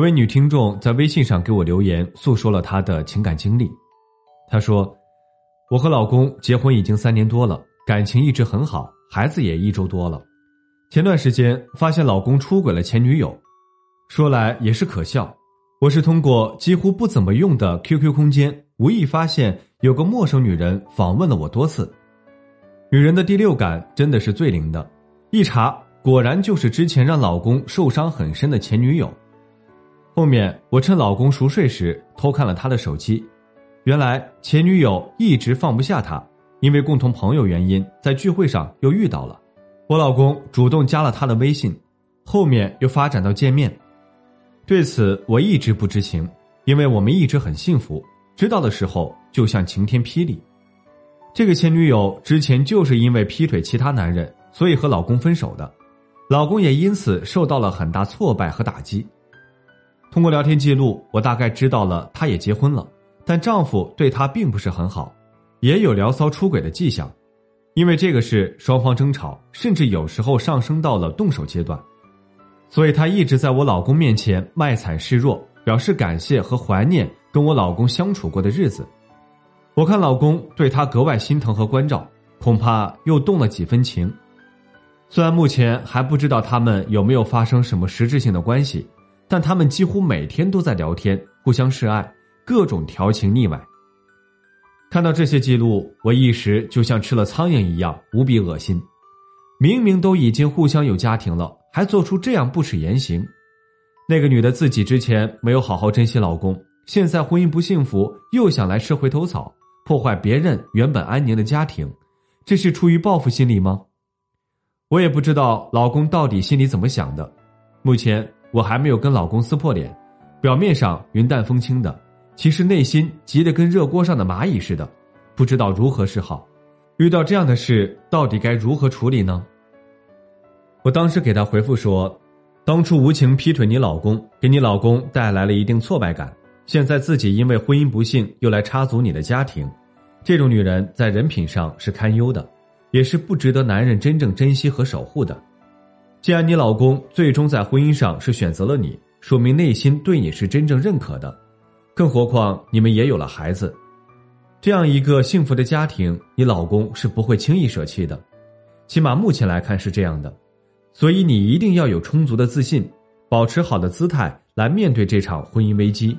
有位女听众在微信上给我留言，诉说了她的情感经历。她说：“我和老公结婚已经三年多了，感情一直很好，孩子也一周多了。前段时间发现老公出轨了前女友，说来也是可笑。我是通过几乎不怎么用的 QQ 空间，无意发现有个陌生女人访问了我多次。女人的第六感真的是最灵的，一查果然就是之前让老公受伤很深的前女友。”后面我趁老公熟睡时偷看了他的手机，原来前女友一直放不下他，因为共同朋友原因，在聚会上又遇到了。我老公主动加了他的微信，后面又发展到见面。对此我一直不知情，因为我们一直很幸福。知道的时候就像晴天霹雳。这个前女友之前就是因为劈腿其他男人，所以和老公分手的，老公也因此受到了很大挫败和打击。通过聊天记录，我大概知道了她也结婚了，但丈夫对她并不是很好，也有聊骚出轨的迹象。因为这个事，双方争吵，甚至有时候上升到了动手阶段，所以她一直在我老公面前卖惨示弱，表示感谢和怀念跟我老公相处过的日子。我看老公对她格外心疼和关照，恐怕又动了几分情。虽然目前还不知道他们有没有发生什么实质性的关系。但他们几乎每天都在聊天，互相示爱，各种调情腻歪。看到这些记录，我一时就像吃了苍蝇一样，无比恶心。明明都已经互相有家庭了，还做出这样不耻言行。那个女的自己之前没有好好珍惜老公，现在婚姻不幸福，又想来吃回头草，破坏别人原本安宁的家庭，这是出于报复心理吗？我也不知道老公到底心里怎么想的。目前。我还没有跟老公撕破脸，表面上云淡风轻的，其实内心急得跟热锅上的蚂蚁似的，不知道如何是好。遇到这样的事，到底该如何处理呢？我当时给他回复说：“当初无情劈腿你老公，给你老公带来了一定挫败感，现在自己因为婚姻不幸又来插足你的家庭，这种女人在人品上是堪忧的，也是不值得男人真正珍惜和守护的。”既然你老公最终在婚姻上是选择了你，说明内心对你是真正认可的，更何况你们也有了孩子，这样一个幸福的家庭，你老公是不会轻易舍弃的，起码目前来看是这样的，所以你一定要有充足的自信，保持好的姿态来面对这场婚姻危机。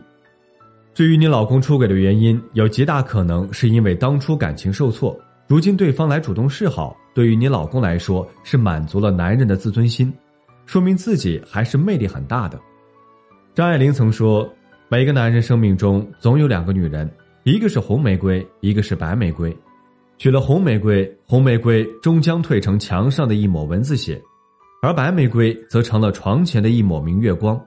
至于你老公出轨的原因，有极大可能是因为当初感情受挫。如今对方来主动示好，对于你老公来说是满足了男人的自尊心，说明自己还是魅力很大的。张爱玲曾说：“每个男人生命中总有两个女人，一个是红玫瑰，一个是白玫瑰。娶了红玫瑰，红玫瑰终将褪成墙上的一抹蚊子血；而白玫瑰则成了床前的一抹明月光。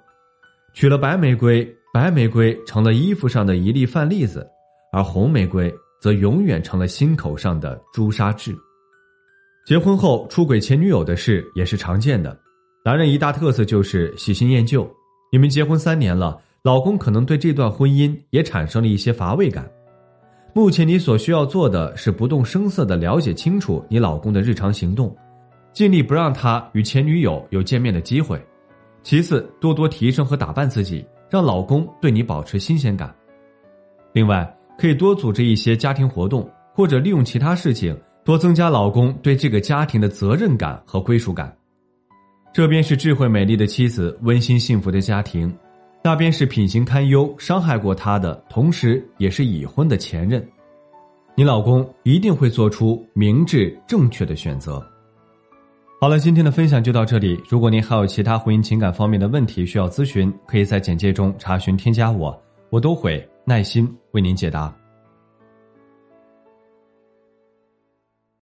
娶了白玫瑰，白玫瑰成了衣服上的一粒饭粒子，而红玫瑰。”则永远成了心口上的朱砂痣。结婚后出轨前女友的事也是常见的，男人一大特色就是喜新厌旧。你们结婚三年了，老公可能对这段婚姻也产生了一些乏味感。目前你所需要做的是不动声色的了解清楚你老公的日常行动，尽力不让他与前女友有见面的机会。其次，多多提升和打扮自己，让老公对你保持新鲜感。另外。可以多组织一些家庭活动，或者利用其他事情多增加老公对这个家庭的责任感和归属感。这边是智慧美丽的妻子，温馨幸福的家庭；那边是品行堪忧、伤害过他的，同时也是已婚的前任。你老公一定会做出明智正确的选择。好了，今天的分享就到这里。如果您还有其他婚姻情感方面的问题需要咨询，可以在简介中查询添加我，我都会。耐心为您解答。